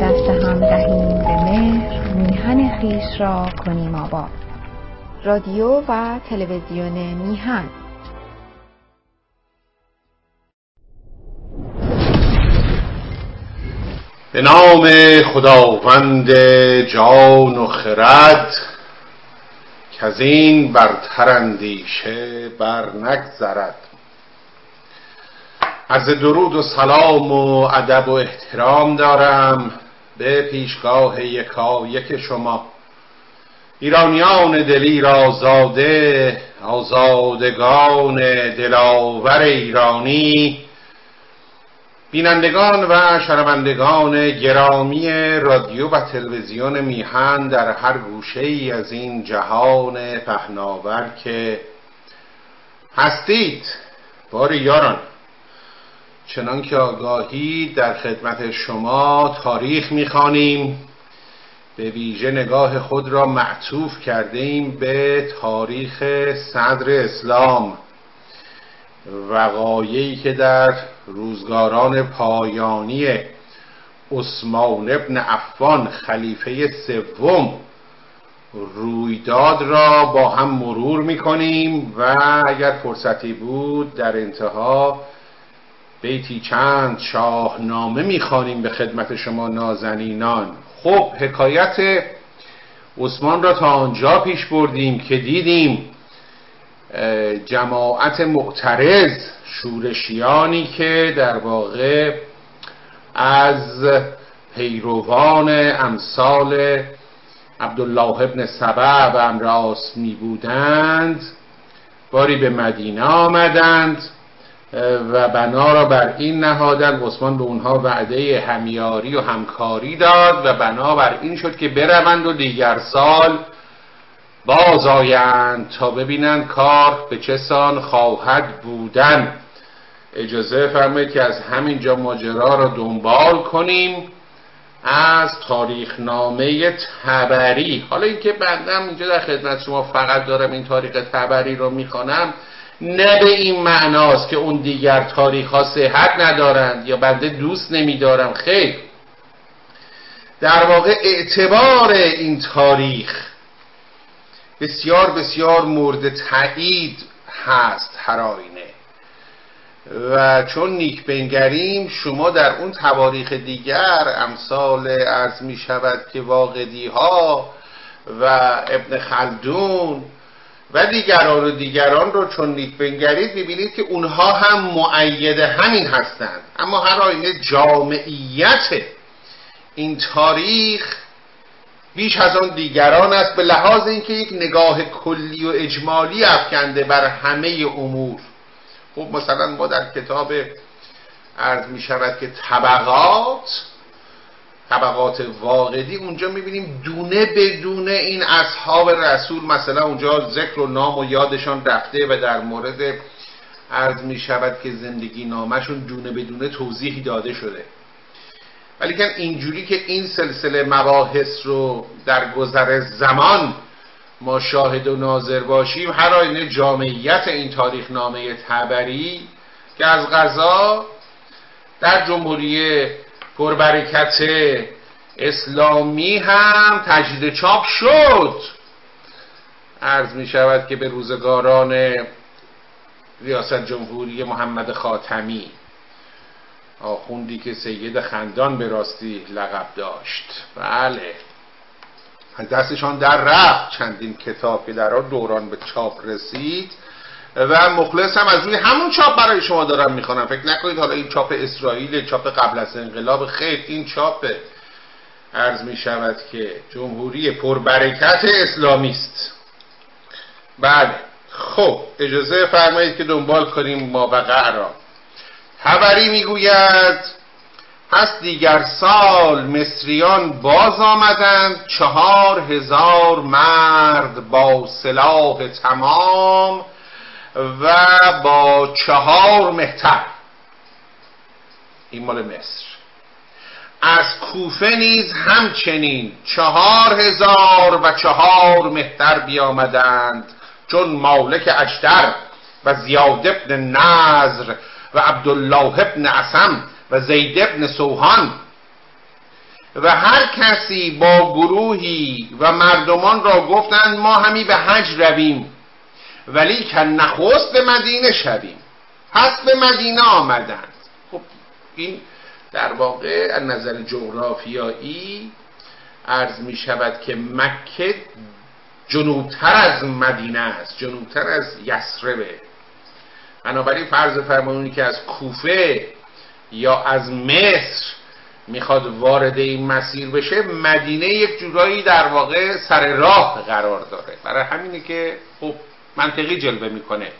دست هم دهیم به مهر میهن خویش را کنیم آباد. رادیو و تلویزیون میهن. به نام خداوند جان و خرد که از این برتر اندیشه بر نگذرد عرض درود و سلام و ادب و احترام دارم به پیشگاه یکا یک شما. ایرانیان دلیر آزاده آزادگان دلاور ایرانی بینندگان و شنوندگان گرامی رادیو و تلویزیون میهن در هر گوشه ای از این جهان پهناور که هستید. باری یاران. چنان که آگاهی در خدمت شما تاریخ می‌خوانیم. به ویژه نگاه خود را معطوف کرده ایم به تاریخ صدر اسلام. وقایعی که در روزگاران پایانی عثمان ابن عفان خلیفه سوم رویداد را با هم مرور می‌کنیم و اگر فرصتی بود در انتها بیتی چند شاهنامه می‌خوانیم به خدمت شما نازنینان. خب حکایت عثمان را تا آنجا پیش بردیم که دیدیم جماعت معترض شورشیانی که در واقع از پیروان امثال عبدالله ابن سبع و امراس می بودند باری به مدینه آمدند. و بنا را بر این نهادن. عثمان به اونها وعده همیاری و همکاری داد و بنا بر این شد که بروند و دیگر سال باز آیند تا ببینند کار به چه سان خواهد بودن. اجازه فرمایید که از همینجا ماجرا را دنبال کنیم. از تاریخ نامه تبری. حالا اینکه بندم اینجا در خدمت شما فقط دارم این تاریخ تبری رو می‌خوانم نه به این معناست که اون دیگر تاریخ ها صحت ندارند یا بنده دوست نمیدارم. خیر. در واقع اعتبار این تاریخ بسیار بسیار مورد تایید هست هر آینه و چون نیک بنگریم شما در اون تواریخ دیگر امثال از می شود که واقعی ها و ابن خلدون و دیگران و دیگران رو چون نیک بنگرید ببینید که اونها هم معید همین هستند. اما هر آینه جامعیت این تاریخ بیش از آن دیگران است به لحاظ اینکه یک نگاه کلی و اجمالی افکنده بر همه امور. خب مثلا ما در کتاب عرض می شود که طبقات طبقات واقعی. اونجا می‌بینیم دونه بدونه این اصحاب رسول مثلا اونجا ذکر و نام و یادشان رفته و در مورد عرض می شود که زندگی نامشون دونه بدونه توضیحی داده شده. ولی اینجوری که این سلسله مباحث رو در گذر زمان ما شاهد و ناظر باشیم هر آینه جامعیت این تاریخ نامه تبری که از غذا در جمهوری پربرکت اسلامی هم تجدید چاپ شد. عرض می شود که به روزگاران ریاست جمهوری محمد خاتمی آخوندی که سید خندان به راستی لقب داشت. بله. دستشان در رفت. چندین کتاب که در آن دوران به چاپ رسید. و مخلص هم از روی همون چاپ برای شما دارم می‌خوانم فکر نکنید حالا این چاپ اسرائیل چاپ قبل از انقلاب خیر این چاپ عرض می شود که جمهوری پربرکت اسلامی است بله. خب اجازه فرمایید که دنبال کنیم ما را. تبری می‌گوید پس دیگر سال مصریان باز آمدند چهار هزار مرد با سلاح تمام و با چهار مهتر. این مال مصر. از کوفه نیز همچنین چهار هزار و چهار مهتر بیامدند چون مالک اشتر و زیاد ابن نظر و عبدالله ابن اسم و زید ابن سوهان و هر کسی با گروهی و مردمان را گفتند ما همی به حج رویم. ولی که نخست به مدینه شویم. پس به مدینه آمدند. خب این در واقع از نظر جغرافیایی عرض می شود که مکه جنوبتر از مدینه است جنوبتر از یسربه. بنابراین فرض فرمایونی که از کوفه یا از مصر می‌خواد وارد این مسیر بشه مدینه یک جورایی در واقع سر راه قرار داره. برای همینه که خب منطقی جلوه می‌کنه.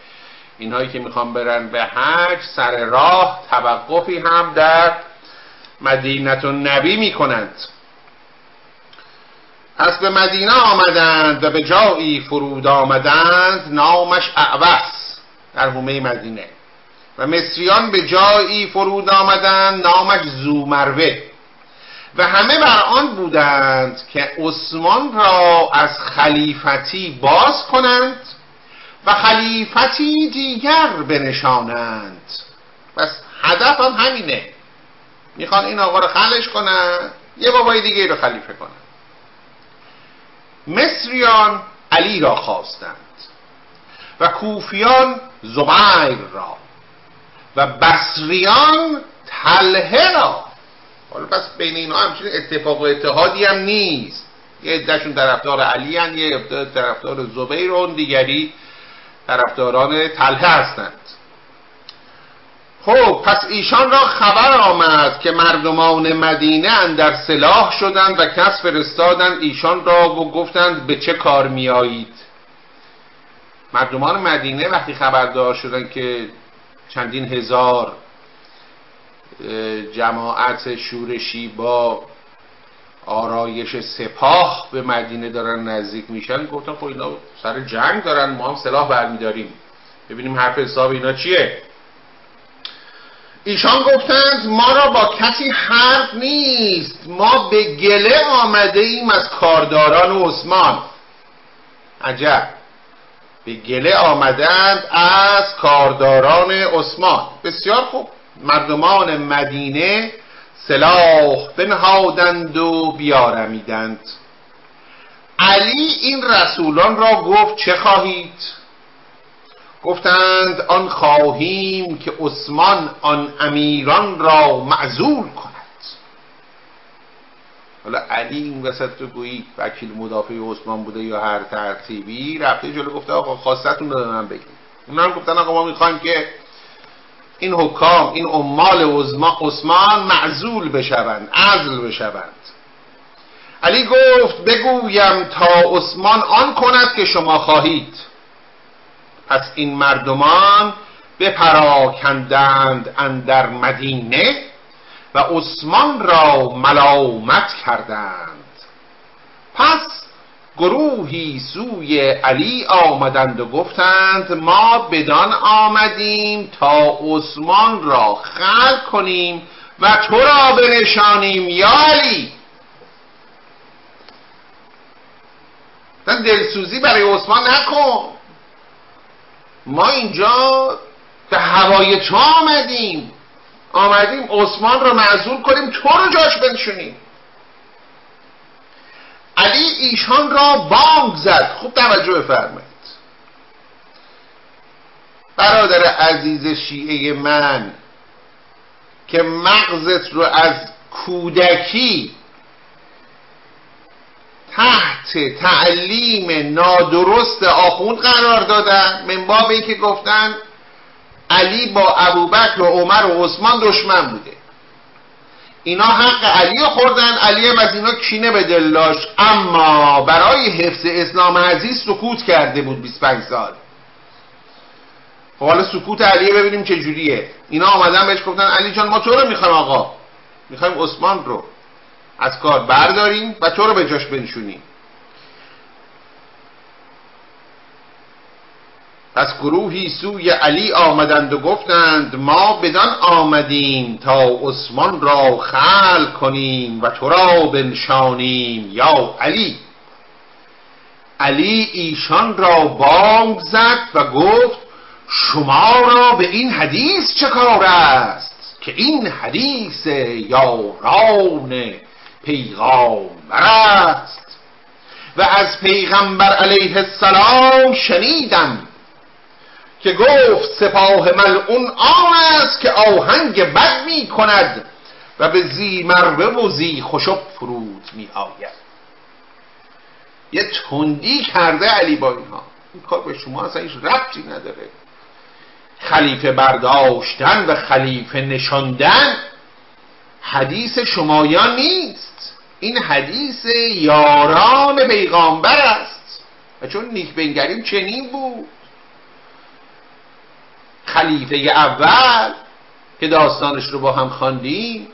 اینهایی که می‌خوان برن به حج سر راه توقفی هم در مدینت و نبی می‌کنند. پس به مدینه آمدند و به جایی فرود آمدند نامش اعوس در حومه مدینه. و مصریان به جایی فرود آمدند نامش زومروه. و همه بر آن بودند که عثمان را از خلیفتی باز کنند و خلیفتی دیگر بنشانند. پس هدف هم همینه. می‌خوان این آقا رو خلش کنن یه بابای دیگه رو خلیفه کنن. مصریان علی را خواستند و کوفیان زبیر را و بصریان تله را. حالا پس بین اینا همچنین اتفاق و اتحادی هم نیست. یه عدهشون طرفدار علی هن یه طرفدار زبیر و اون دیگری. طرفداران تله هستند. خب پس ایشان را خبر آمد که مردمان مدینه اندر سلاح شدند و کس فرستادند ایشان را و گفتند به چه کار میایید مردمان مدینه وقتی خبردار شدند که چندین هزار جماعت شورشی با آرایش سپاه به مدینه دارن نزدیک میشن. گفتن خب اینا سر جنگ دارن ما هم سلاح برمیداریم. ببینیم حرف حساب اینا چیه. ایشان گفتند ما را با کسی حرف نیست. ما به گله آمده ایم از کارداران عثمان. عجب. به گله آمدند از کارداران عثمان. بسیار خوب. مردمان مدینه سلاح بنهادند و بیارمیدند. علی این رسولان را گفت چه خواهید؟ گفتند آن خواهیم که عثمان آن امیران را معذول کند. حالا علی این وسط تو گویی وکیل مدافع عثمان بوده یا هر ترتیبی رفته جلو گفته آقا خواستتون رو من بگیم اونا هم گفتن آقا ما می‌خوایم که این حکام این عمال عثمان معزول بشوند عزل بشوند. علی گفت بگویم تا عثمان آن کند که شما خواهید. پس این مردمان بپراکندند اندر مدینه و عثمان را ملامت کردند. پس گروهی سوی علی آمدند و گفتند ما بدان آمدیم تا عثمان را خلق کنیم و تو را بنشانیم یا علی. دلسوزی برای عثمان نکن. ما اینجا به هوای تو آمدیم. آمدیم عثمان رو معذول کنیم تو رو جاش بنشونیم. علی ایشان را بانگ زد. خوب توجه فرمایید برادر عزیز شیعه من که مغزت رو از کودکی تحت تعلیم نادرست آخوند قرار دادن من باب که گفتن علی با ابوبکر و عمر و عثمان دشمن بوده. اینا حق علی خوردن علی از اینا کینه به دل داشت. اما برای حفظ اسلام عزیز سکوت کرده بود 25 سال. خب حالا سکوت علی ببینیم چه جوریه. اینا آمدن بهش گفتن علی جان ما تو رو می‌خوایم آقا. می‌خوایم عثمان رو از کار برداریم و تو رو به جاش بنشونیم. پس گروهی سوی علی آمدند و گفتند ما بدان آمدیم تا عثمان را خل کنیم و تو را بنشانیم یا علی. علی ایشان را بانگ زد و گفت شما را به این حدیث چه کار است؟ که این حدیث یاران پیغامبر است. و از پیغمبر علیه السلام شنیدم که گفت سپاه ملعون آن است که آهنگ بد می کند و به زی مروه و زی خشب فرود می آید یه تندی کرده علی با اینها. این کار به شما اصلا هیچ ربطی نداره. خلیفه برداشتن و خلیفه نشاندن حدیث شمایان نیست. این حدیث یاران پیغامبر است. و چون نیک بنگریم چنین بود. خلیفه اول که داستانش رو با هم خواندیم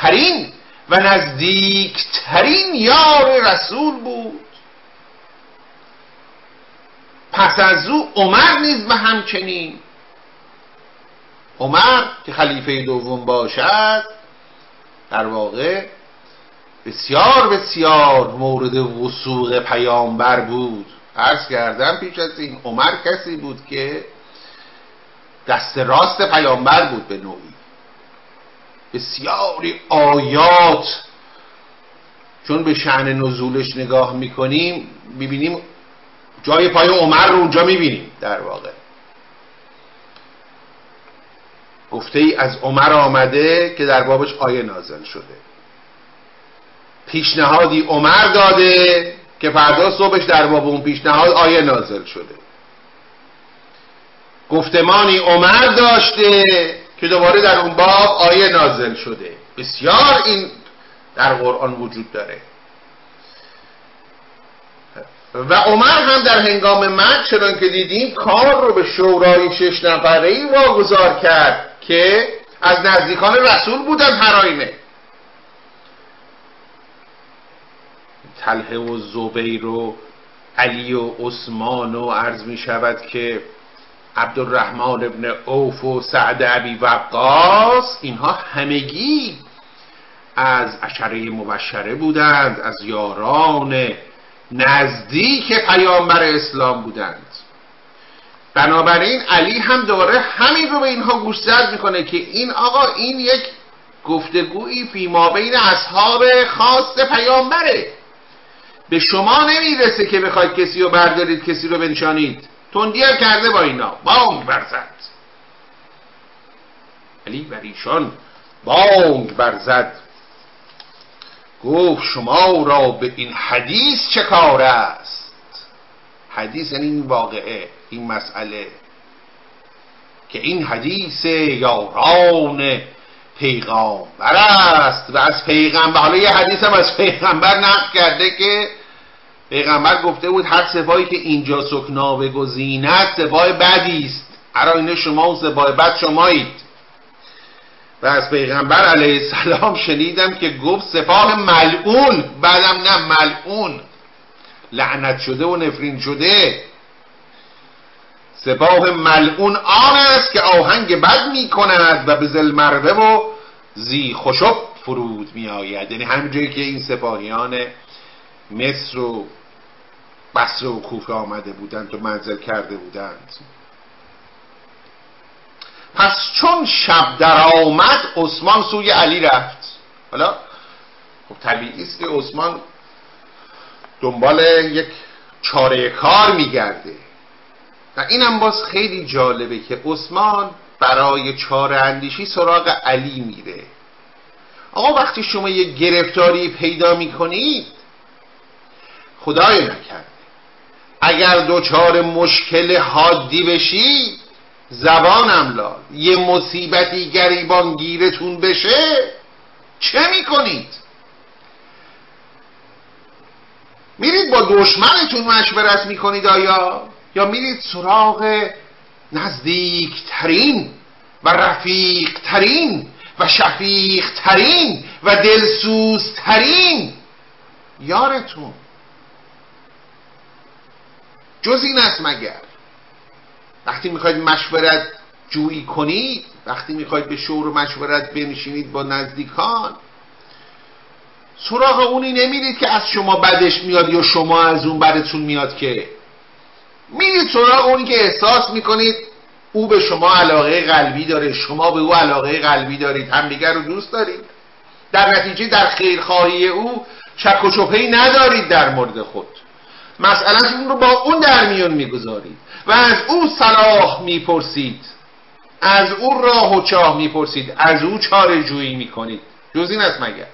ترین و نزدیکترین یار رسول بود. پس از او عمر نیز به همچنین. عمر که خلیفه دوم باشد در واقع بسیار بسیار مورد وسوق پیامبر بود. عرض کردم پیش از این عمر کسی بود که دست راست پیامبر بود به نوعی. بسیاری آیات چون به شعن نزولش نگاه می‌کنیم می‌بینیم جای پای عمر رو اونجا می‌بینیم در واقع. گفته ای از عمر آمده که در بابش آیه نازل شده. پیشنهادی عمر داده که فردا صبحش در باب اون پیشنهاد آیه نازل شده. گفتمانی عمر داشته که دوباره در اون باب آیه نازل شده. بسیار این در قرآن وجود داره. و عمر هم در هنگام مرگ چنان که دیدیم کار رو به شورای شش نفره ای واگذار کرد که از نزدیکان رسول بودن هر تله و زبیر و علی و عثمان و عرض می شود که عبدالرحمن ابن اوف و سعد عبی وقاس اینها همگی از اشره مبشره بودند از یاران نزدیک پیامبر اسلام بودند. بنابراین علی هم دوباره همین رو به اینها گوشزد می‌کنه که این آقا این یک گفتگویی فیما بین اصحاب خاص پیامبره. به شما نمی‌رسه که بخواید کسی رو بردارید کسی رو بنشانید. تندی هم کرده با اینا. بانگ برزد علی بر ایشان بانگ برزد گفت شما را به این حدیث چه کار است؟ حدیث یعنی این واقعه این مسئله. که این حدیث یاران پیغامبر است و از پیغمبر. حالا یه حدیث هم از پیغمبر نقل کرده که پیغمبر گفته بود هر سپاهی که اینجا سکنا بگزیند سپاه بدی است. اینه شما و سپاه بد شمایید. و از پیغمبر علیه السلام شنیدم که گفت سپاه ملعون. بعدم نه ملعون. لعنت شده و نفرین شده. سپاه ملعون آن است که آهنگ بد می کند و به زل مرده و زی خشب فرود می آید یعنی همینجایی که این سپاهیان مصر و بصره و کوفه آمده بودند و منزل کرده بودند. پس چون شب در آمد عثمان سوی علی رفت. حالا خب طبیعی است که عثمان دنبال یک چاره کار میگرده. و اینم باز خیلی جالبه که عثمان برای چاره اندیشی سراغ علی میره. آقا وقتی شما یک گرفتاری پیدا می‌کنید خدای نکرد اگر دوچار مشکل حادی بشید زبانم لال. یه مصیبتی گریبان گیرتون بشه چه می‌کنید؟ میرید با دشمنتون مشورت می‌کنید آیا؟ یا میرید سراغ نزدیکترین و رفیقترین و شفیقترین و دلسوزترین یارتون. جز این است مگر. وقتی می‌خواید مشورت جویی کنید وقتی می‌خواید به شور و مشورت بنشینید با نزدیکان سراغ اونی نمیرید که از شما بدش میاد یا شما از اون بدتون میاد که میرید سراغ اونی که احساس می‌کنید او به شما علاقه قلبی داره. شما به او علاقه قلبی دارید. همدیگر رو دوست دارید. در نتیجه در خیرخواهی او شک و شبهی ندارید در مورد خود. مسئله اون رو با اون در میون می‌گذارید و از او صلاح می‌پرسید. از او راه و چاه می‌پرسید. از او چاره جویی می‌کنید. جز این است مگر؟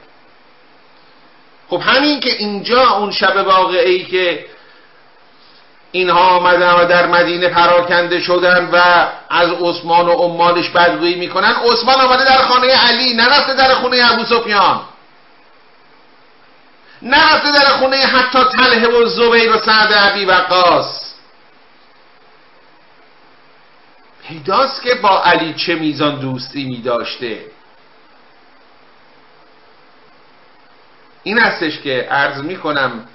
خب همین که اینجا اون شب واقعی که اینها آمدن و در مدینه پراکنده شدن و از عثمان و عمالش بدگویی می‌کنن. عثمان آمده در خانه علی نرفته در خونه ابو سفیان. نرفته در خونه حتی تله و زبیر و سعد عبی قاس پیداست که با علی چه میزان دوستی می داشته این هستش که عرض می کنم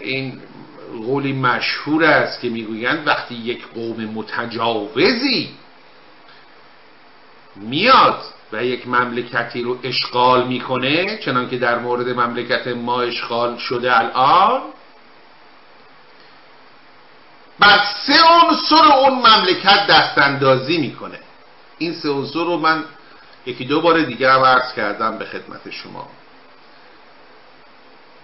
این قولی مشهور است که می‌گویند وقتی یک قوم متجاوزی میاد و یک مملکتی رو اشغال می‌کنه چنان که در مورد مملکت ما اشغال شده الان بر سه عنصر اون مملکت دستاندازی می‌کنه. این سه عنصر رو من یکی دو بار دیگه هم عرض کردم به خدمت شما.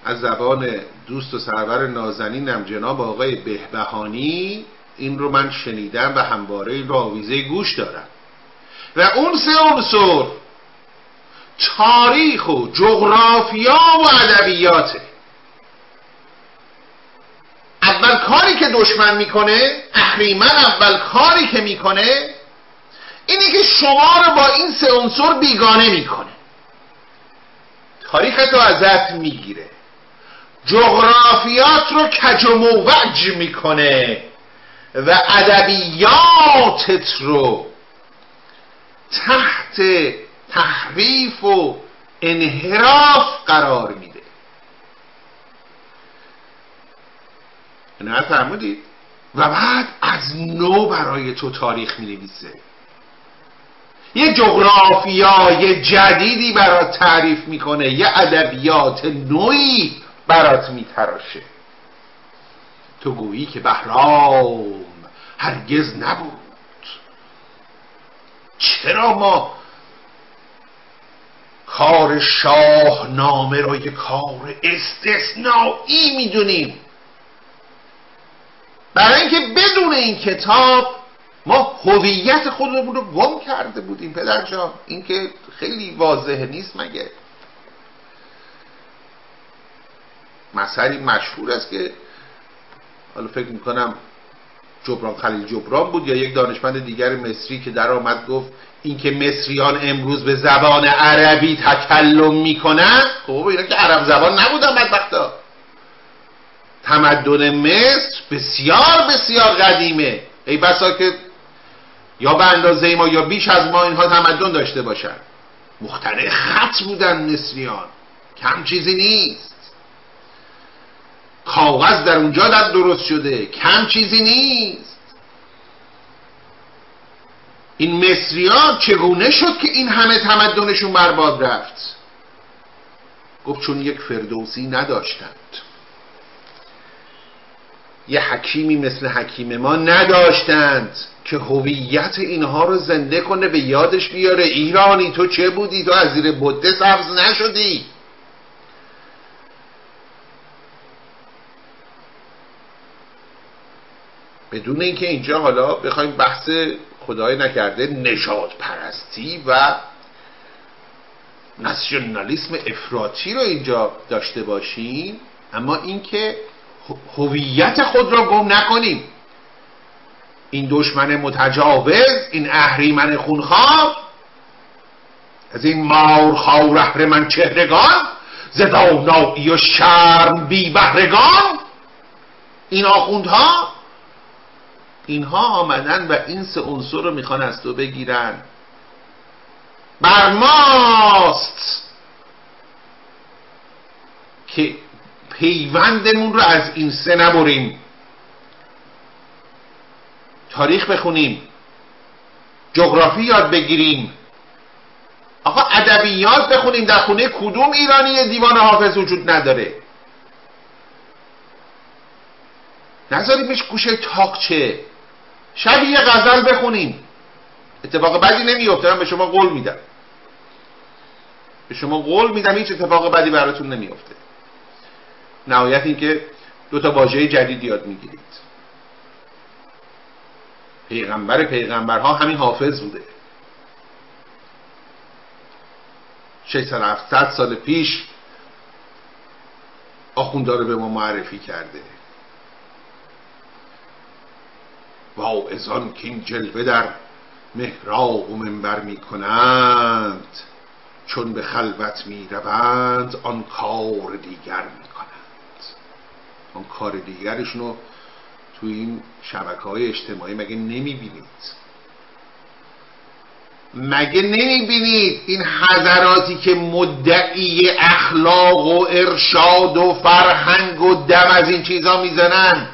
از زبان دوست و سرور نازنینم جناب آقای بهبهانی این رو من شنیدم و همواره این رو آویزه گوش دارم. و اون سه عنصر تاریخ و جغرافیا و ادبیاته اول کاری که دشمن می‌کنه اهریمن اول کاری که می‌کنه اینه که شما رو با این سه عنصر بیگانه می‌کنه. تاریخ تو ازت می‌گیره. جغرافیات رو کج و موج می‌کنه و ادبیاتت رو تحت تحریف و انحراف قرار میده. نه فرمودید و بعد از نو برای تو تاریخ می نویسه یه جغرافیای جدیدی برات تعریف می‌کنه. یه ادبیات نوعی برات میتراشه. تو گویی که بهرام هرگز نبود. چرا ما کار شاهنامه رو یه کار استثنایی می‌دونیم؟ برای اینکه بدون این کتاب ما هویت خودمون رو گم کرده بودیم پدر جان. این که خیلی واضح نیست مگه؟ مسئله مشهور است که حالا فکر می‌کنم جبران خلیل جبران بود یا یک دانشمند دیگر مصری که در آمد گفت اینکه مصریان امروز به زبان عربی تکلم می‌کنن؟ خب اینا که عرب زبان نبودن بدبختا. تمدن مصر بسیار بسیار قدیمه. ای بسا که یا به اندازه ما یا بیش از ما اینها تمدن داشته باشن. مخترع خط بودن مصریان. کم چیزی نیست. کاغذ در اونجا در درست شده کم چیزی نیست. این مصریان چگونه شد که این همه تمدنشون برباد رفت؟ گفت چون یک فردوسی نداشتند. یه حکیمی مثل حکیم ما نداشتند که هویت اینها رو زنده کنه به یادش بیاره. ایرانی تو چه بودی؟ تو از زیر بده سبز نشدی. بدون اینکه اینجا حالا بخوایم بحث خدای نکرده نژاد پرستی و ناسیونالیسم افراطی رو اینجا داشته باشیم اما اینکه هویت خود را گم نکنیم. این دشمن متجاوز این اهریمن خونخوار از این مار خاور من چهرگان زدانایی و شرم بی بهرگان این آخوندها اینها آمدن و این سه عنصر رو می‌خوان از تو بگیرن. بر ماست که پیوندمون رو از این سه نبریم. تاریخ بخونیم. جغرافی یاد بگیریم. آقا ادبیات بخونیم. در خونه کدوم ایرانی دیوان حافظ وجود نداره؟ نذاریمش گوشه تاقچه. شب یه غزل بخونیم. اتفاق بدی نمیفته من به شما قول میدم. به شما قول میدم هیچ اتفاق بدی براتون نمیافته. نهایت اینکه دو تا واژه جدید یاد می‌گیرید. پیغمبر پیغمبرها همین حافظ بوده. 600 700 سال پیش آخونداره به ما معرفی کرده. ازان که این جلوه در محراب و منبر می کنند چون به خلوت می روند آن کار دیگر می کنند. آن کار دیگرشون رو تو این شبکه های اجتماعی مگه نمی بینید؟ مگه نمی بینید این حضراتی که مدعی اخلاق و ارشاد و فرهنگ و دم از این چیزها می‌زنن؟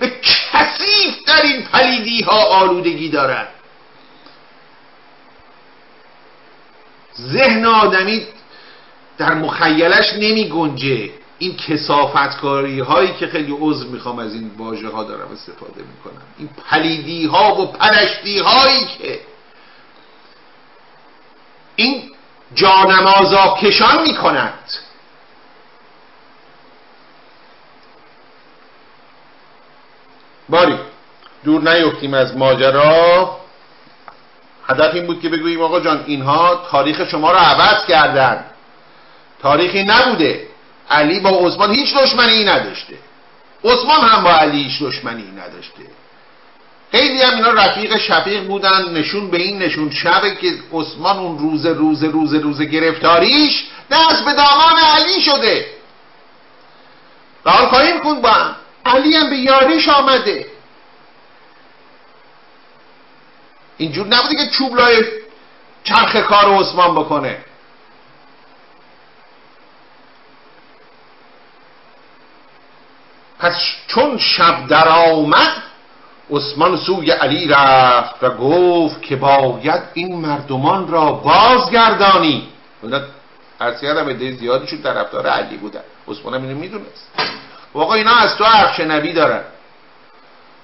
به کثیف در این پلیدی ها آلودگی دارن ذهن آدمی در مخیلش نمی گنجه. این کسافتکاری هایی که خیلی عضو می‌خوام از این واژه ها دارم استفاده می‌کنم. این پلیدی ها و پرشتی هایی که این جانمازا کشان می‌کند. باری. دور نیفتیم از ماجرا. هدف این بود که بگوییم آقا جان اینها تاریخ شما رو عوض کردن. تاریخی نبوده. علی با عثمان هیچ دشمنی نداشته. عثمان هم با علی هیچ دشمنی نداشته. خیلی هم اینا رفیق شفیق بودن نشون به این نشون. شبه که عثمان اون روز روز روز روز گرفتاریش دست به دامان علی شده. و حال خوند با هم. علی هم به یاریش آمده. اینجور نبوده که چوب لای چرخ کار عثمان بکنه. پس چون شب در آمد عثمان سوی علی رفت و گفت که باید این مردمان را بازگردانی. هرسی هم عده زیادیشون طرفدار علی بودن. عثمان هم اینو می‌دونست. واقعا اینا از تو عرش نبی دارن.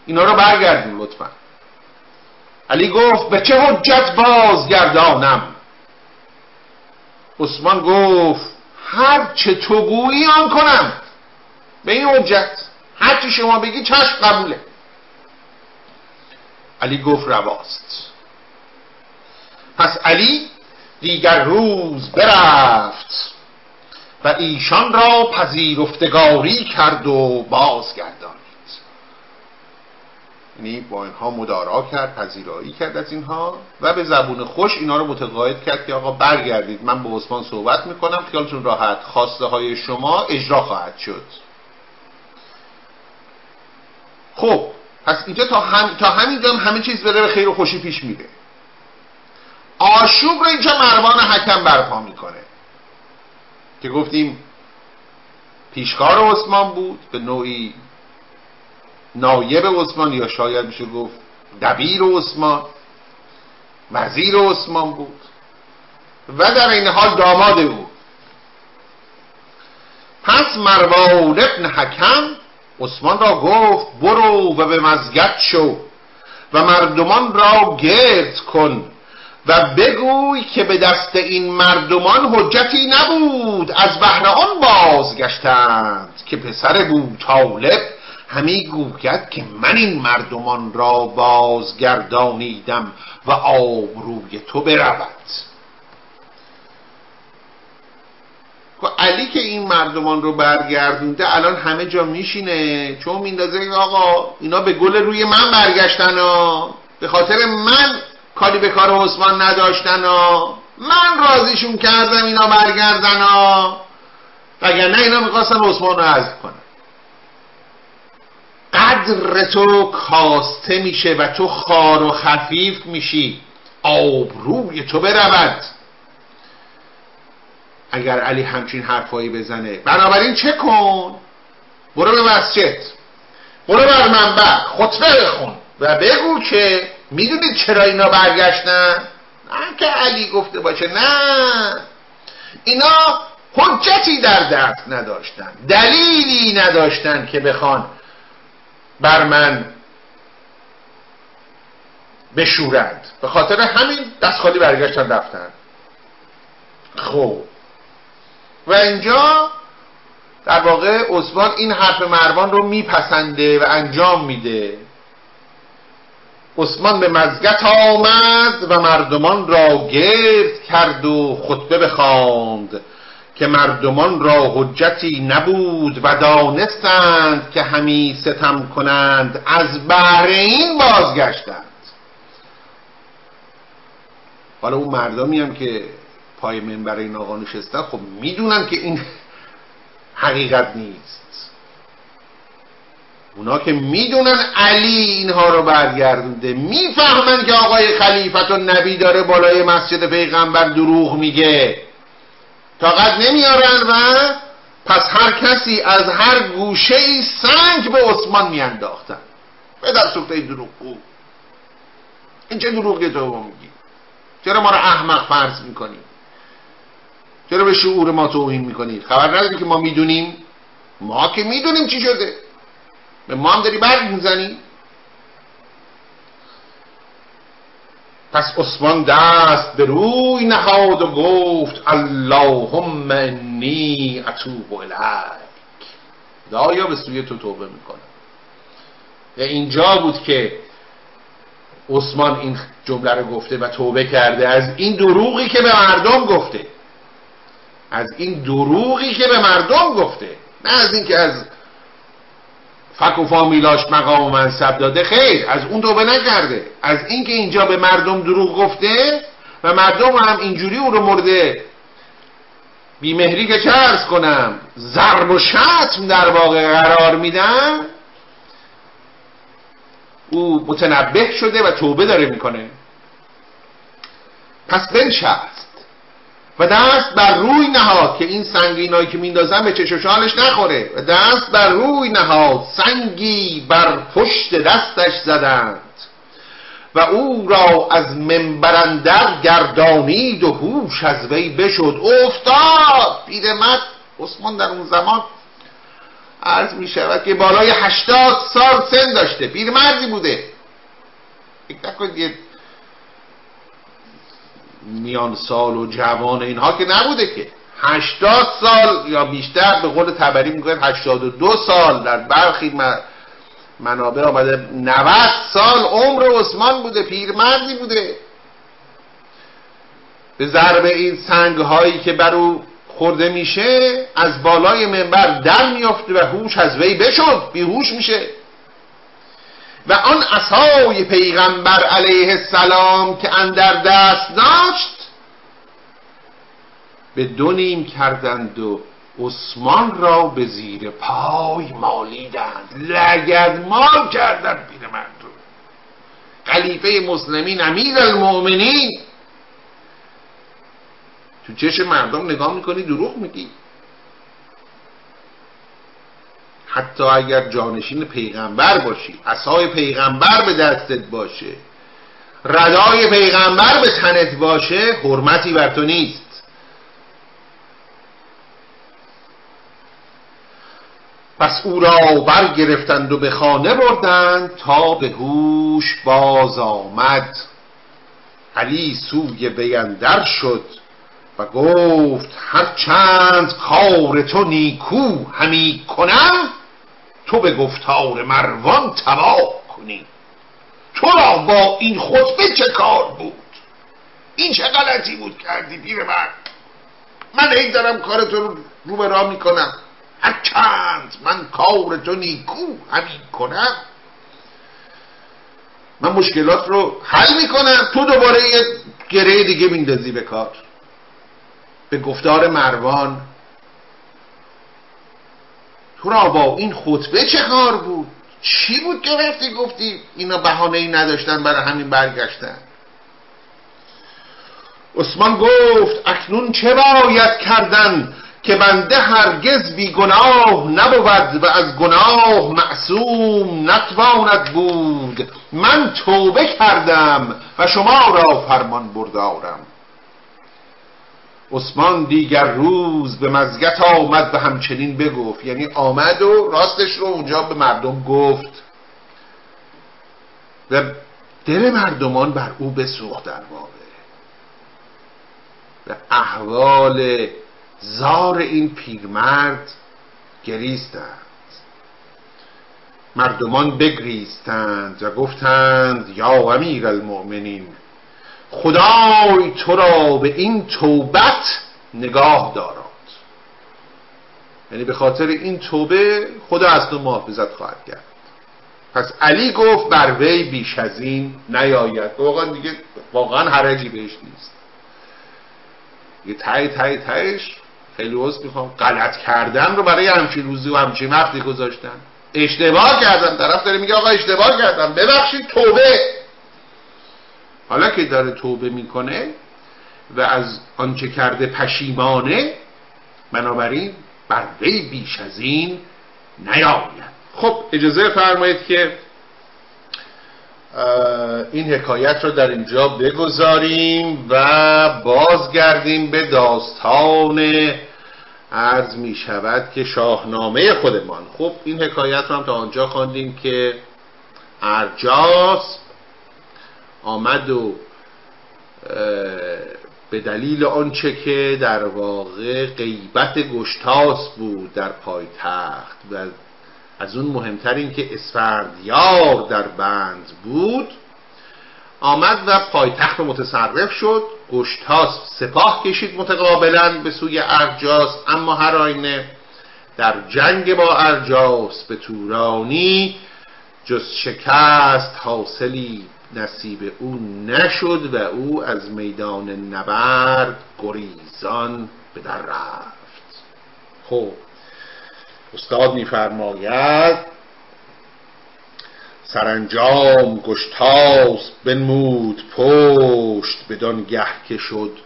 اینا رو برگردون لطفا. علی گفت به چه حجت بازگردانم؟ عثمان گفت هر چه تو گویی آن کنم. به این حجت. هر چی شما بگی چشم قبوله. علی گفت رواست. پس علی دیگر روز برفت. و ایشان را پذیرفتگاری کرد و بازگردانید. یعنی با اینها مدارا کرد پذیرایی کرد از اینها و به زبون خوش اینا رو متقاعد کرد که آقا برگردید من با عثمان صحبت می‌کنم خیالتون راحت خواسته های شما اجرا خواهد شد. خب پس اینجا تا, هم... تا همینجا هم همه چیز بره به خیر و خوشی پیش میره. آشوب رو اینجا مروان حکم برپا می‌کنه. که گفتیم پیشکار عثمان بود به نوعی نایب عثمان یا شاید میشه گفت دبیر عثمان وزیر عثمان بود و در این حال داماد او. پس مروان ابن حکم عثمان را گفت برو و به مزگت شو و مردمان را گرد کن. و بگوی که به دست این مردمان حجتی نبود. از بهر آن بازگشتند که پسر بود طالب همی گوید که من این مردمان را بازگردانیدم و آبروی تو برود. خب علی که این مردمان رو برگردونده الان همه جا میشینه. چون میندازه آقا اینا به گل روی من برگشتن به خاطر من کاری به کار عثمان نداشتن ها من راضیشون کردم اینا برگردن ها نه اینا می‌خواستن عثمان رو عزد کنن. قدر تو کاسته میشه و تو خار و خفیف میشی. آبروی تو برود. اگر علی همچین حرفایی بزنه. بنابراین چه کن؟ برو به مسجد. برو بر منبر. خطبه بخون. و بگو که می‌دونید چرا اینا برگشتن؟ نه که علی گفته باشه نه. اینا حجتی در دست نداشتن دلیلی نداشتن که بخوان بر من بشورند. به خاطر همین دست خالی برگشتن رفتن. خب. و اینجا در واقع عثمان این حرف مروان رو میپسنده و انجام میده. عثمان به مزگت آمد و مردمان را گرد کرد و خطبه بخواند که مردمان را حجتی نبود و دانستند که همی ستم کنند از بهر این بازگشتند. حالا اون مردمی هم که پای منبر این آقا نشستن خب می‌دونن که این حقیقت نیست. اونا که می‌دونن علی اینها رو برگردونده می‌فهمن که آقای خلیفت و نبی داره بالای مسجد پیغمبر دروغ میگه. طاقت نمیارن و پس هر کسی از هر گوشه ای سنگ به عثمان میانداختن. به در سوخته دروغ. بود این چه دروغی تو میگی؟ چرا ما رو احمق فرض می‌کنی؟ چرا به شعور ما توهین می‌کنید خبر نداری که ما می‌دونیم؟ ما که می‌دونیم چی شده. به ما هم داری برگ می‌زنی؟ پس عثمان دست به روی نهاد و گفت اللهم انی اتوب الیک. یا به سوی تو توبه می‌کنم. و اینجا بود که عثمان این جمله رو گفته و توبه کرده از این دروغی که به مردم گفته. از این دروغی که به مردم گفته. نه از این که از فک و فامیلاش مقام و منصب داده. خیر از اون توبه نکرده. از اینکه اینجا به مردم دروغ گفته و مردم هم اینجوری او رو مرده. بیمهری که ارز کنم ضرب و شتم در واقع قرار میدن. او متنبه شده و توبه داره می‌کنه. پس بنشست. و دست بر روی نهاد که این سنگینایی که میندازن به چشوشالش نخوره. و دست بر روی نهاد سنگی بر پشت دستش زدند. و او را از منبرندر گردانید و هوش از وی بشد. افتاد پیرمرد عثمان در اون زمان عرض می شود که بالای هشتاد سال سن داشته. پیرمردی بوده. فکر نکنید میان سال و جوان اینها که نبوده که. هشتاد سال یا بیشتر به قول تبری و دو سال در برخی منابع آمده. 90 سال عمر عثمان بوده پیرمردی بوده. به ضرب این سنگ هایی که بر او خورده میشه از بالای منبر در میافته و هوش از وی بشد بیهوش میشه. و آن عصای پیغمبر علیه السلام که اندر دست داشت به دو نیم کردند و عثمان را به زیر پای مالیدند. لگد مال کردند پیرمرد رو خلیفه مسلمین امیر المؤمنین. تو چش مردم نگاه می‌کنی دروغ میگی. حتی اگر جانشین پیغمبر باشی عصای پیغمبر به دستت باشه ردای پیغمبر به تنت باشه حرمتی بر تو نیست. پس او را برگرفتند و به خانه بردند تا به هوش باز آمد. علی سوی بیندر شد و گفت هر چند کار تو نیکو همی کنم تو به گفتار مروان تباه کنی. تو را با این خطبه چه کار بود؟ این چه غلطی بود کردی پیر من من هی دارم کارتو رو رو به راه می‌کنم. هر چند من کار تو نیکو همین کنم. من مشکلات رو حل می‌کنم. تو دوباره یه گره دیگه میندازی به کار. به گفتار مروان تو را با این خطبه چه کار بود؟ چی بود که رفتی گفتی اینا بهانه ای نداشتن برای همین برگشتن؟ عثمان گفت اکنون چه باید کردن که بنده هرگز بی گناه نبود و از گناه معصوم نتواند بود؟ من توبه کردم و شما را فرمان بردارم. عثمان دیگر روز به مزگت آمد و همچنین بگفت. یعنی آمد و راستش رو اونجا به مردم گفت. و دل مردمان بر او بسوخت در واقع. و احوال زار این پیرمرد گریستند. مردمان بگریستند و گفتند یا امیر المؤمنین خدای تو را به این توبت نگاه داراد یعنی به خاطر این توبه خدا از تو محافظت خواهد کرد. پس علی گفت بر وی بیش از این نیاید. واقعا دیگه واقعا حرجی بهش نیست. یه تای تای تایش خیلی وز می‌خوام. غلط کردن رو برای همچین روزی و همچین وقتی گذاشتن. اشتباه کردم طرف داره میگه آقا اشتباه کردم. ببخشید توبه. حالا که داره توبه می‌کنه و از آنچه کرده پشیمانه بنابراین بر وی بیش از این نیاید. خب اجازه فرمایید که این حکایت رو در اینجا بگذاریم و بازگردیم به داستان عرض می شود که شاهنامه خودمان. خب این حکایت رو هم تا آنجا خواندیم که ارجاس آمد و به دلیل آنچه که در واقع غیبت گشتاس بود در پایتخت و از اون مهمتر این که اسفندیار در بند بود آمد و پایتخت متصرف شد. گشتاس سپاه کشید متقابلا به سوی ارجاس اما هر آینه در جنگ با ارجاس به تورانی جز شکست حاصلی نصیب او نشد و او از میدان نبرد گریزان به در رفت. خب استاد میفرماید سرانجام گشتاس بنمود پشت بدان گه که شد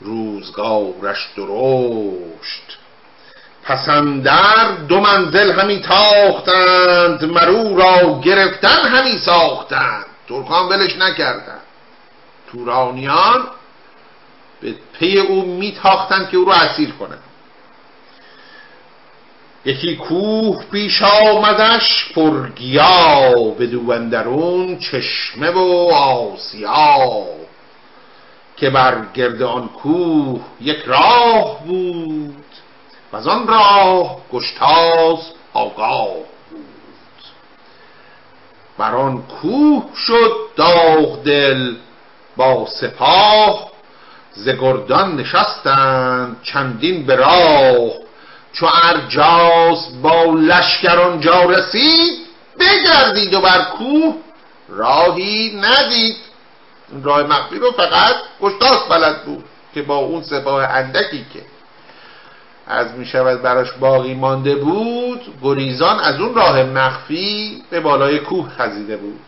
روزگارش درشت. پسندر دو منزل همی تاختند مرو را گرفتن همی ساختند. ترکان ولش نکردند تورانیان به پی او میتاختند که او رو اسیر کنند یکی کوه پیش آمدش پرگیا به دوندرون چشمه و آسیا. که بر گرد آن کوه یک راه بود و آن راه گشتاس آگاه. بر آن کوه شد داغ دل. با سپاه ز گردان نشستند چندین به راه. چو ارجاس با لشکر آنجا رسید بگردید و بر کوه راهی ندید. راه مخفی رو فقط گشتاس بلد بود که با اون سپاه اندکی که از می شود براش باقی مانده بود گریزان از اون راه مخفی به بالای کوه خزیده بود.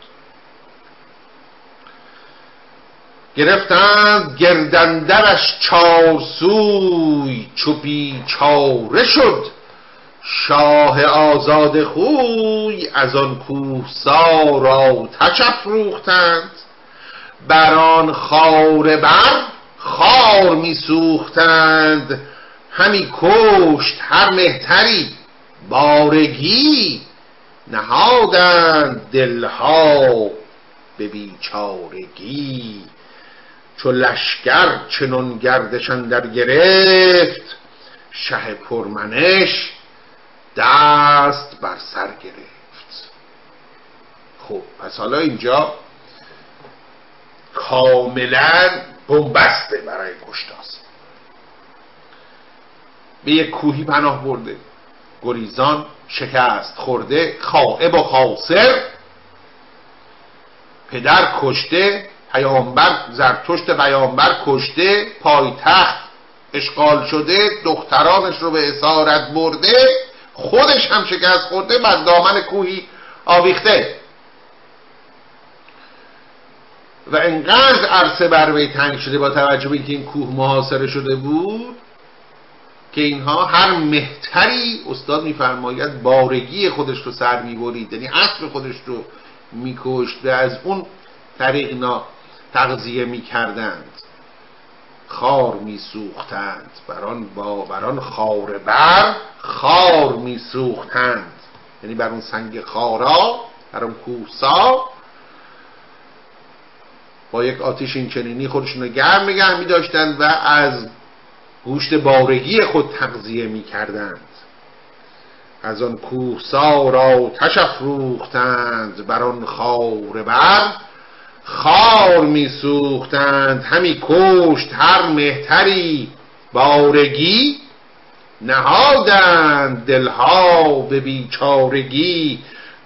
گرفتند گردندرش چارسوی چو بیچاره شد. شاه آزاد خوی از آن کوهسار آتش افروختند. بر آن خار بر خار میسوختند. همی کشت هر مهتری بارگی نهادند دلها به بیچارگی. چو لشکر چنون گردشان در گرفت شه پرمنش دست بر سر گرفت. خب پس حالا اینجا کاملا بنبسته برای کشتاس به یک کوهی پناه برده. گریزان شکست خورده خائب و خاصر پدر کشته پیامبر زرتشت پیامبر کشته پایتخت اشغال شده دخترانش رو به اسارت برده خودش هم شکست خورده بر دامن کوهی آویخته. و انقدر عرصه بر وی تنگ شده با توجه به اینکه این کوه محاصره شده بود که اینها هر مهتری استاد میفرماید بارگی خودش رو سر می‌برید یعنی اسب خودش رو میکشت و از اون طریق اینا تغذیه می کردند خار می سوختند بران با بران خار بر خار می سوختند یعنی بر اون سنگ خارا بر اون کوسا. با یک آتیش این چنینی خودشون رو گرم نگه می داشتند و از گوشت بارگی خود تغذیه می کردند از آن کوهسار آتش افروختند بر آن خار بر خار می سوختند همی کشت هر مهتری بارگی نهادند. دلها به بیچارگی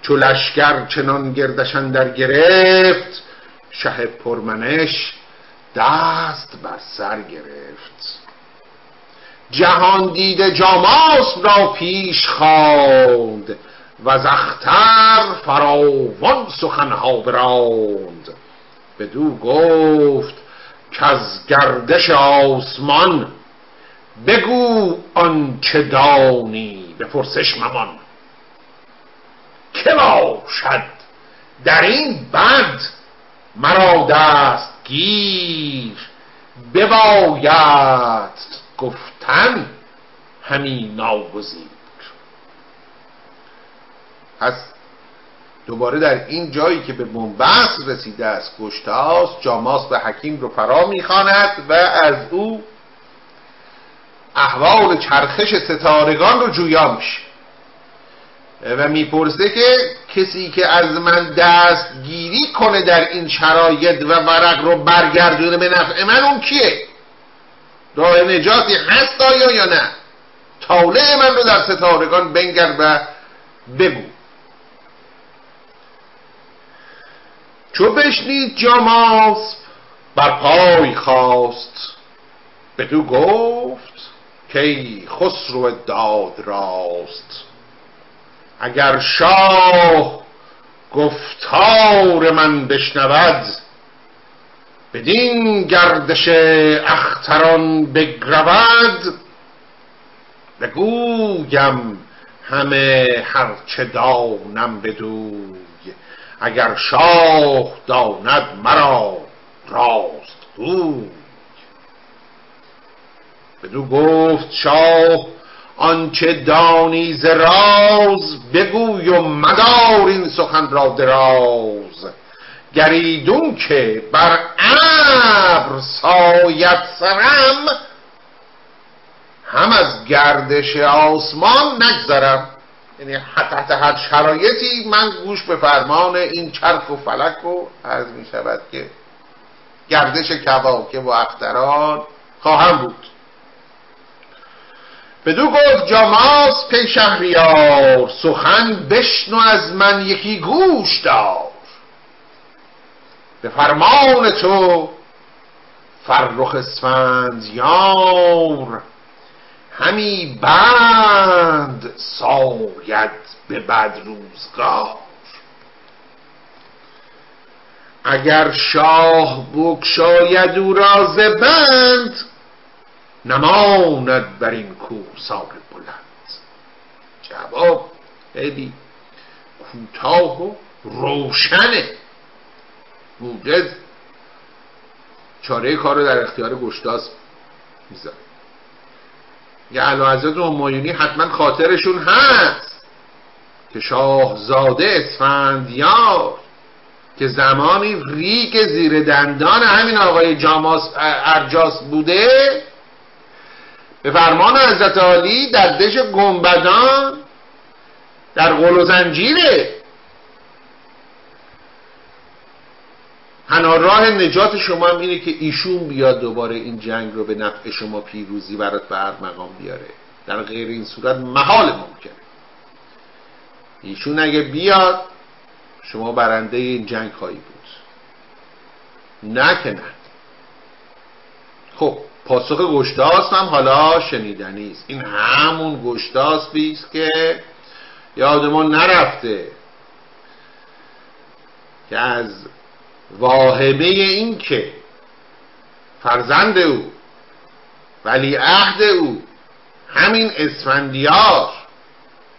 چو لشکر چنان گردشن در گرفت شه پرمنش دست بر سر گرفت. جهان دیده جاماس را پیش خواند و زختر فراوان سخنها براند. بدو گفت که از گردش آسمان بگو آنچه دانی به پرسش ممان. که باشد در این بد مرا دست گیر بباید گفتن همین ناگزیر پس دوباره در این جایی که به بنبست رسیده است گشتاس جاماس به حکیم رو فرا می‌خواند و از او احوال چرخش ستارگان رو جویا میشه. و می‌پرسه که کسی که از من دستگیری کنه در این شرایط و ورق رو برگردونه به نفع من اون کیه؟ راه نجاتی هست آیا یا نه؟ طالع من رو در ستارگان بنگر و بگو چو بشنید جاماس بر پای خواست بدو گفت که خسرو داد راست؟ اگر شاه گفتار من بشنود بدین گردش اختران بگرود بگویم همه هرچه دانم بدوی اگر شاه داند مرا راست گوی. بدو گفت شاه آنچه دانی ز راز بگوی و مدار این سخن را دراز. گریدون که بر ابر ساید سرم هم از گردش آسمان نگذرم. یعنی تحت هر شرایطی من گوش به فرمان این چرخ و فلک و عرض می شود که گردش کواکب و اختران خواهم بود. بدو گفت جاماس پی شهریار سخن بشنو از من یکی گوش دار. به فرمان تو. فرخ اسفندیار همی بند ساید به بد روزگار. اگر شاه بکشاید او را بند نماند بر این سال بلند. جواب خیلی کوتاه و روشنه. موجز چاره کار رو در اختیار گشتاس می‌ذاره. یه علا حضرت همایونی حتما خاطرشون هست که شاهزاده اسفندیار که زمانی ریگ زیر دندان همین آقای جاماس ارجاس بوده به فرمان حضرت عالی در دش گنبدان در قل و زنجیره تنها راه نجات شما هم اینه که ایشون بیاد دوباره این جنگ رو به نفع شما پیروزی برات به هر مقام بیاره. در غیر این صورت محال ممکنه. ایشون اگه بیاد شما برنده این جنگ خواهی بود. نه که نه. خب پاسخ گشتاس هم حالا شنیدنی است. این همون گشتاس بیست که یادمون نرفته که از واهمه این که فرزند او ولی عهد او همین اسفندیار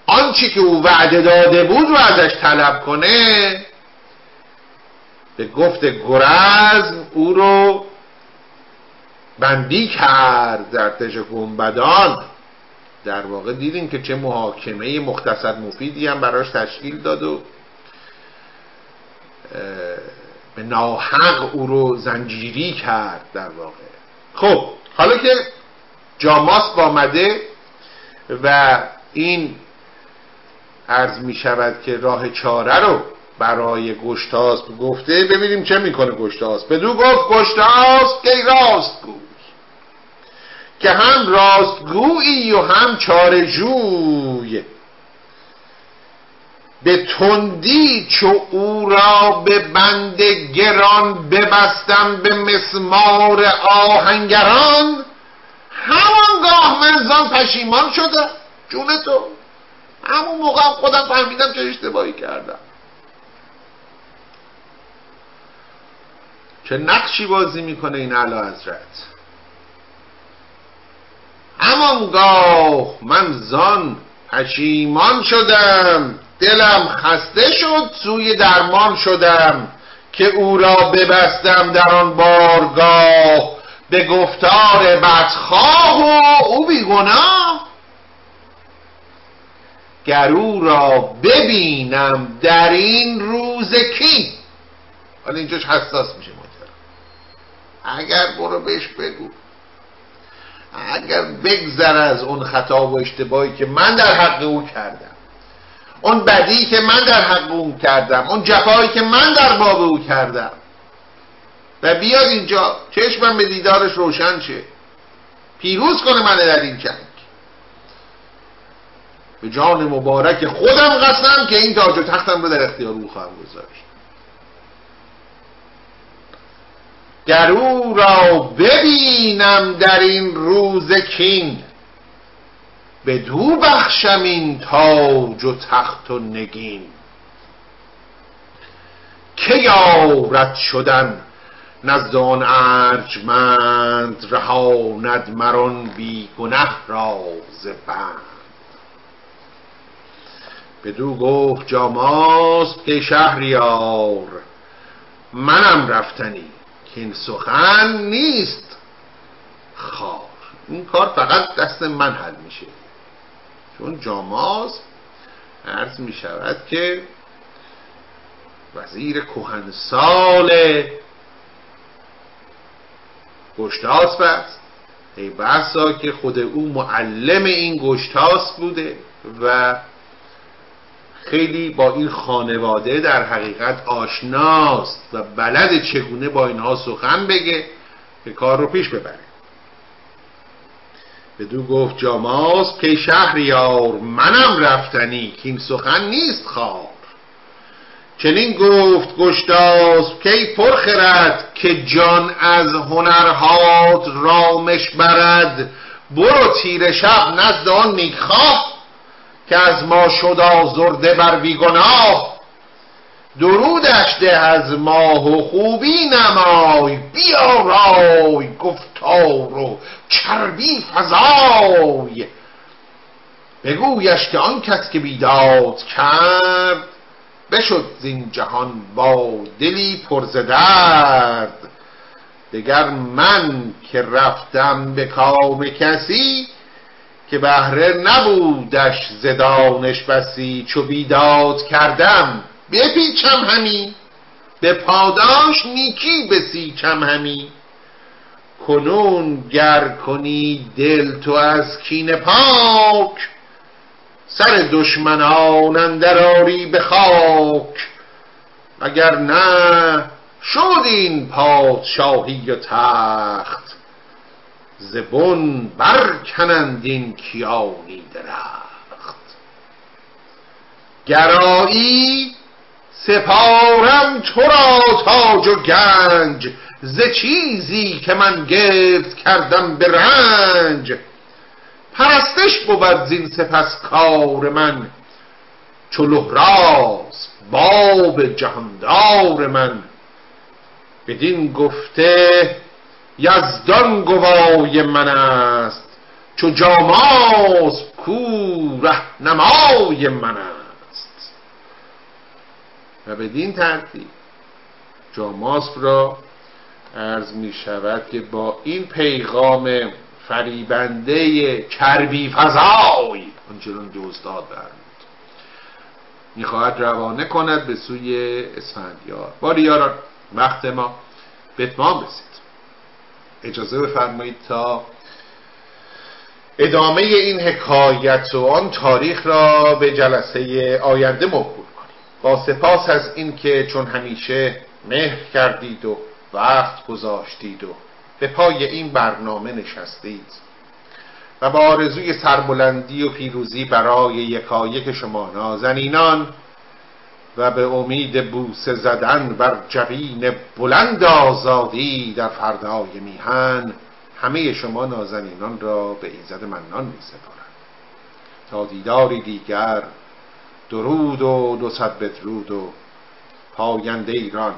آنچه که او وعده داده بود رو ازش طلب کنه به گفت گرزم او رو بندی کرد در تش گنبدان. در واقع دیدیم که چه محاکمه مختصر مفیدی هم براش تشکیل داد و به ناحق او رو زنجیری کرد در واقع. خب حالا که جاماس آمده و این عرض می شود که راه چاره رو برای گشتاسب گفته ببینیم چه می‌کنه گشتاسب بدو گفت گشتاسب که راست گوی. که هم راستگویی و هم چارجوی به تندی چو او را به بند گران ببستم به مسمار آهنگران. همانگاه من زان پشیمان شده جون تو. همون موقع خودم فهمیدم چه اشتباهی کردم. چه نقشی بازی می‌کنه این علا حضرت؟ همانگاه من زان پشیمان شدم. دلم خسته شد سوی درمان شدم که او را ببستم در آن بارگاه. به گفتار بدخواه و او بیگناه. او را ببینم در این روز کی؟ حالا اینجاش حساس میشه اگر برو بهش بگو. اگر بگذر از اون خطا و اشتباهی که من در حق او کردم. اون بدی که من در حق او کردم اون جفایی که من در باب او کردم. و بیاد اینجا چشمم به دیدارش روشن شه. پیروز کنه من در این جنگ. به جان مبارک خودم قسم که این تاج و تختم رو در اختیار او خواهم گذاشت. گر او را ببینم در این روز کین دو بخشم این تاج و تخت و نگین. که یارت شدن نزد آن ارجمند رهاند مران بی گنه را ز بند. بدو گفت جاماست که شهریار منم رفتنی که این سخن نیست. خار این کار فقط دست من حل میشه. چون جاماز عرض می شود که وزیر کهنسال گشتاسب است. ای بحثا که خود او معلم این گشتاس بوده و خیلی با این خانواده در حقیقت آشناست و بلد چگونه با اینها سخن بگه که کار رو پیش ببره. بدو گفت جاماس که شهریار منم رفتنی که این سخن نیست خوار چنین گفت گشتاس کی پرخرد که جان از هنرهات رامش برد. برو تیر شب نزد آن نیکخواه که از ما شد آزرده بر بیگناه. درودش ده از ماه و خوبی نمای بیارای گفتار و چربی فضای. بگویش که آن کس که بیداد کرد بشد زین جهان با دلی پرز درد. دگر من که رفتم به کام کسی که بهره نبودش زدانش بسی چو بیداد کردم بپیچم همی. به پاداش نیکی بسیچم همی. کنون گر کنی دل تو از کین پاک سر دشمنان اندراری به خاک. اگر نه شد این پادشاهی و تخت. زبون برکنند این کیانی درخت. گرایی سپارم تو را تاج و گنج. ز چیزی که من گفت کردم به رنج. پرستش بود زین سپس کار من چو لهراس باب جهاندار من. بدین گفته یزدان گوای من است چو جاماز کو نمای من است. و بدین ترتیب جاماسب را عرض می شود که با این پیغام فریبنده چربی فضای آنچنان که استاد برمید می‌خواهد روانه کند به سوی اسفندیار. باری یاران وقت ما به اتمام رسید. اجازه بفرمایید تا ادامه این حکایت و آن تاریخ را به جلسه آینده موکول کنیم. با سپاس از اینکه چون همیشه مهر کردید و وقت گذاشتید و به پای این برنامه نشستید و با آرزوی سربلندی و پیروزی برای یکایک شما نازنینان و به امید بوسه زدن بر جبین بلند آزادی در فردای میهن همه شما نازنینان را به ایزد منان می سپارم تا دیداری دیگر درود و دو صد بدرود و پاینده ایران.